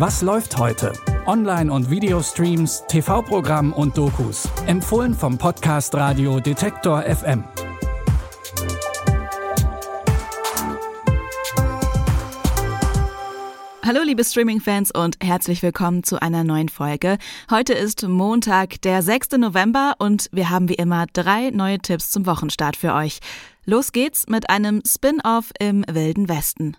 Was läuft heute? Online- und Videostreams, TV-Programm und Dokus. Empfohlen vom Podcast Radio Detektor FM. Hallo liebe Streaming-Fans und herzlich willkommen zu einer neuen Folge. Heute ist Montag, der 6. November und wir haben wie immer drei neue Tipps zum Wochenstart für euch. Los geht's mit einem Spin-off im Wilden Westen.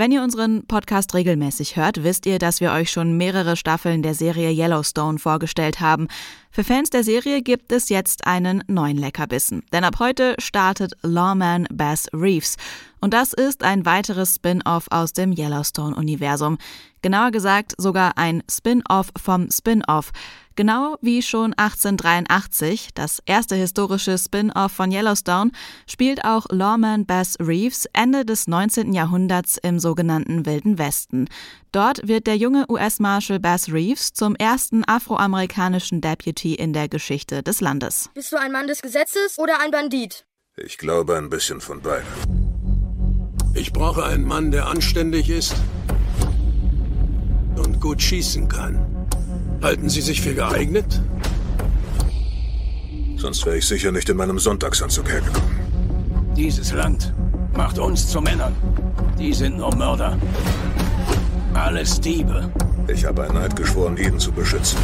Wenn ihr unseren Podcast regelmäßig hört, wisst ihr, dass wir euch schon mehrere Staffeln der Serie Yellowstone vorgestellt haben. Für Fans der Serie gibt es jetzt einen neuen Leckerbissen. Denn ab heute startet Lawman Bass Reeves. Und das ist ein weiteres Spin-off aus dem Yellowstone-Universum. Genauer gesagt sogar ein Spin-off vom Spin-off. Genau wie schon 1883, das erste historische Spin-off von Yellowstone, spielt auch Lawman Bass Reeves Ende des 19. Jahrhunderts im sogenannten Wilden Westen. Dort wird der junge US-Marshal Bass Reeves zum ersten afroamerikanischen Deputy in der Geschichte des Landes. Bist du ein Mann des Gesetzes oder ein Bandit? Ich glaube ein bisschen von beidem. Ich brauche einen Mann, der anständig ist und gut schießen kann. Halten Sie sich für geeignet? Sonst wäre ich sicher nicht in meinem Sonntagsanzug hergekommen. Dieses Land macht uns zu Männern. Die sind nur Mörder. Alles Diebe. Ich habe einen Eid geschworen, Eden zu beschützen.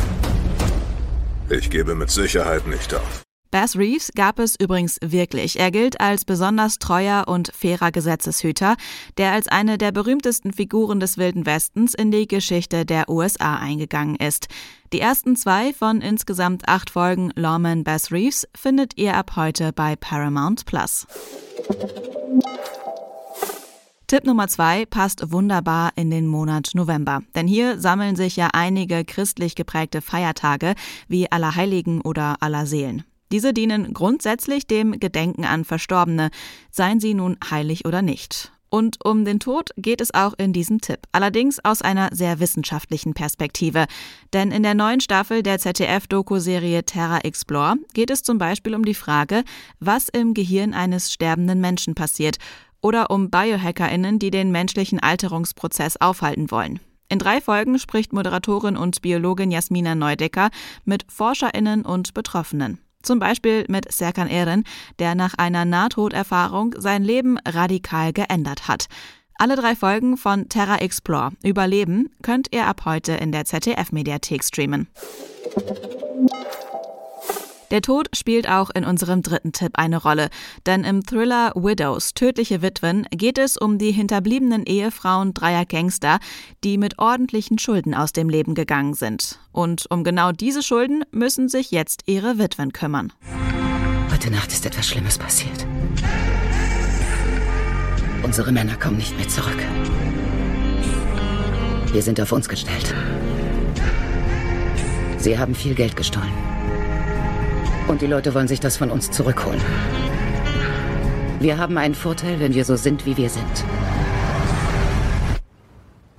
Ich gebe mit Sicherheit nicht auf. Bass Reeves gab es übrigens wirklich. Er gilt als besonders treuer und fairer Gesetzeshüter, der als eine der berühmtesten Figuren des Wilden Westens in die Geschichte der USA eingegangen ist. Die ersten zwei von insgesamt acht Folgen Lawman Bass Reeves findet ihr ab heute bei Paramount Plus. Tipp Nummer zwei passt wunderbar in den Monat November. Denn hier sammeln sich ja einige christlich geprägte Feiertage wie Allerheiligen oder Allerseelen. Diese dienen grundsätzlich dem Gedenken an Verstorbene, seien sie nun heilig oder nicht. Und um den Tod geht es auch in diesem Tipp, allerdings aus einer sehr wissenschaftlichen Perspektive. Denn in der neuen Staffel der ZDF-Doku-Serie Terra Explore geht es zum Beispiel um die Frage, was im Gehirn eines sterbenden Menschen passiert oder um BiohackerInnen, die den menschlichen Alterungsprozess aufhalten wollen. In drei Folgen spricht Moderatorin und Biologin Jasmina Neudecker mit ForscherInnen und Betroffenen. Zum Beispiel mit Serkan Eren, der nach einer Nahtoderfahrung sein Leben radikal geändert hat. Alle drei Folgen von Terra Explore Überleben könnt ihr ab heute in der ZDF-Mediathek streamen. Der Tod spielt auch in unserem dritten Tipp eine Rolle, denn im Thriller Widows, tödliche Witwen, geht es um die hinterbliebenen Ehefrauen dreier Gangster, die mit ordentlichen Schulden aus dem Leben gegangen sind. Und um genau diese Schulden müssen sich jetzt ihre Witwen kümmern. Heute Nacht ist etwas Schlimmes passiert. Unsere Männer kommen nicht mehr zurück. Wir sind auf uns gestellt. Sie haben viel Geld gestohlen. Und die Leute wollen sich das von uns zurückholen. Wir haben einen Vorteil, wenn wir so sind, wie wir sind.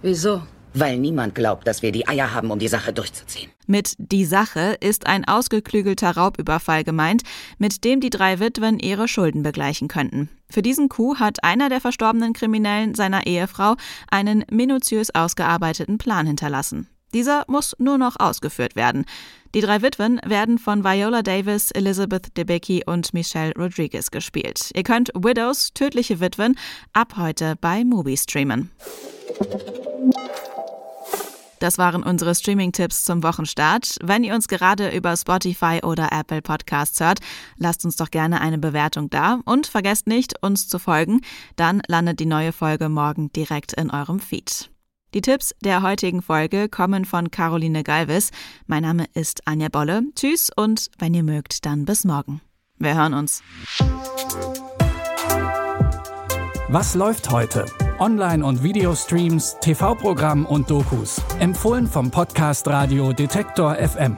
Wieso? Weil niemand glaubt, dass wir die Eier haben, um die Sache durchzuziehen. Mit die Sache ist ein ausgeklügelter Raubüberfall gemeint, mit dem die drei Witwen ihre Schulden begleichen könnten. Für diesen Coup hat einer der verstorbenen Kriminellen seiner Ehefrau einen minutiös ausgearbeiteten Plan hinterlassen. Dieser muss nur noch ausgeführt werden. Die drei Witwen werden von Viola Davis, Elizabeth Debicki und Michelle Rodriguez gespielt. Ihr könnt Widows, tödliche Witwen, ab heute bei Mubi streamen. Das waren unsere Streaming-Tipps zum Wochenstart. Wenn ihr uns gerade über Spotify oder Apple Podcasts hört, lasst uns doch gerne eine Bewertung da und vergesst nicht, uns zu folgen. Dann landet die neue Folge morgen direkt in eurem Feed. Die Tipps der heutigen Folge kommen von Caroline Galvis. Mein Name ist Anja Bolle. Tschüss und wenn ihr mögt, dann bis morgen. Wir hören uns. Was läuft heute? Online- und Videostreams, TV-Programm und Dokus. Empfohlen vom Podcast Radio Detektor FM.